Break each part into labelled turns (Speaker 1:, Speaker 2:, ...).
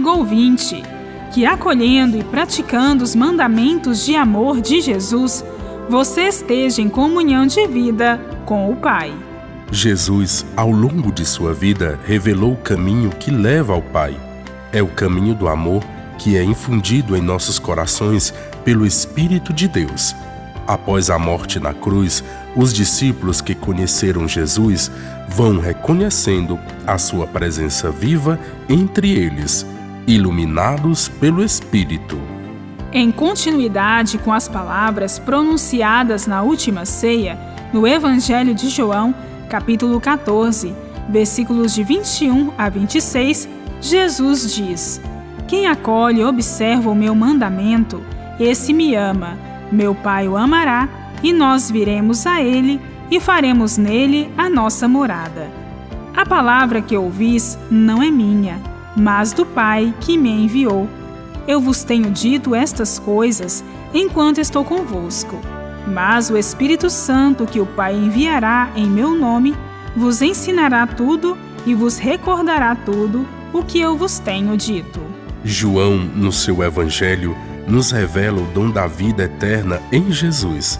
Speaker 1: ouvinte, que acolhendo e praticando os mandamentos de amor de Jesus, você esteja em comunhão de vida com o Pai.
Speaker 2: Jesus, ao longo de sua vida, revelou o caminho que leva ao Pai. É o caminho do amor que é infundido em nossos corações pelo Espírito de Deus. Após a morte na cruz, os discípulos que conheceram Jesus vão reconhecendo a sua presença viva entre eles, iluminados pelo Espírito.
Speaker 1: Em continuidade com as palavras pronunciadas na última ceia, no Evangelho de João, capítulo 14, versículos de 21 a 26, Jesus diz: Quem acolhe e observa o meu mandamento, esse me ama. Meu Pai o amará, e nós viremos a ele e faremos nele a nossa morada. A palavra que ouvis não é minha, mas do Pai que me enviou. Eu vos tenho dito estas coisas enquanto estou convosco. Mas o Espírito Santo que o Pai enviará em meu nome vos ensinará tudo e vos recordará tudo o que eu vos tenho dito.
Speaker 2: João, no seu Evangelho, nos revela o dom da vida eterna em Jesus.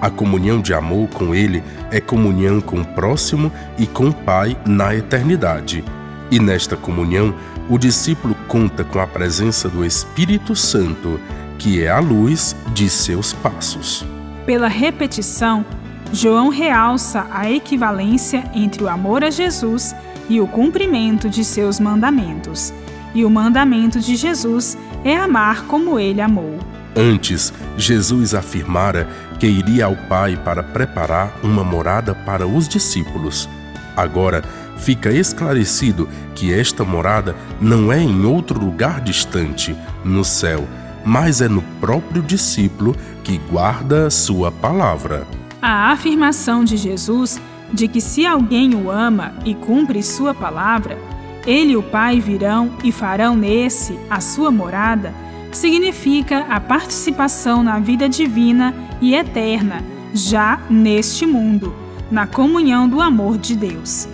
Speaker 2: A comunhão de amor com Ele é comunhão com o próximo e com o Pai na eternidade. E nesta comunhão, o discípulo conta com a presença do Espírito Santo, que é a luz de seus passos.
Speaker 1: Pela repetição, João realça a equivalência entre o amor a Jesus e o cumprimento de seus mandamentos. E o mandamento de Jesus é amar como ele amou.
Speaker 2: Antes, Jesus afirmara que iria ao Pai para preparar uma morada para os discípulos. Agora, fica esclarecido que esta morada não é em outro lugar distante, no céu, mas é no próprio discípulo que guarda sua palavra.
Speaker 1: A afirmação de Jesus de que se alguém o ama e cumpre sua palavra, ele e o Pai virão e farão nesse a sua morada, significa a participação na vida divina e eterna, já neste mundo, na comunhão do amor de Deus.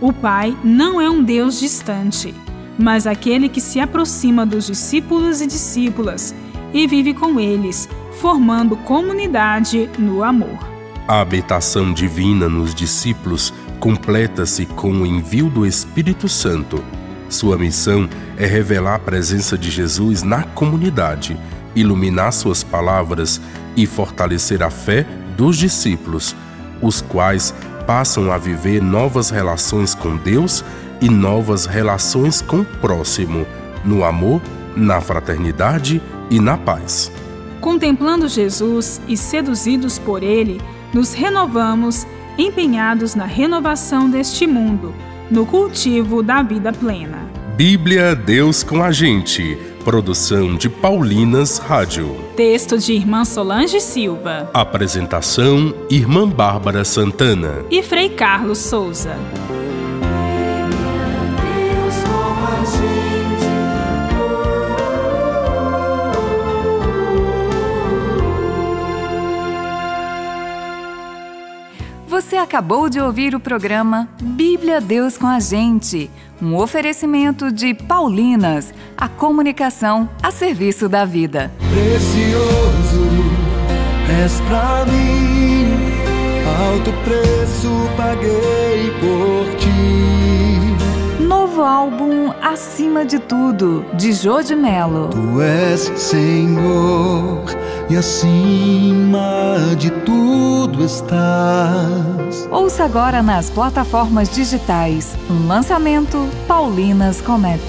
Speaker 1: O Pai não é um Deus distante, mas aquele que se aproxima dos discípulos e discípulas e vive com eles, formando comunidade no amor.
Speaker 2: A habitação divina nos discípulos completa-se com o envio do Espírito Santo. Sua missão é revelar a presença de Jesus na comunidade, iluminar suas palavras e fortalecer a fé dos discípulos, os quais passam a viver novas relações com Deus e novas relações com o próximo, no amor, na fraternidade e na paz.
Speaker 1: Contemplando Jesus e seduzidos por ele, nos renovamos, empenhados na renovação deste mundo, no cultivo da vida plena.
Speaker 2: Bíblia Deus com a gente. Produção de Paulinas Rádio.
Speaker 1: Texto de Irmã Solange Silva.
Speaker 2: Apresentação: Irmã Bárbara Santana.
Speaker 1: E Frei Carlos Souza.
Speaker 3: Você acabou de ouvir o programa Bíblia Deus com a Gente, um oferecimento de Paulinas, a comunicação a serviço da vida.
Speaker 4: Precioso és pra mim, alto preço paguei por ti.
Speaker 3: Novo álbum Acima de Tudo, de Jô de Melo.
Speaker 4: Tu és Senhor e acima de tudo estás.
Speaker 3: Ouça agora nas plataformas digitais um lançamento Paulinas Comep.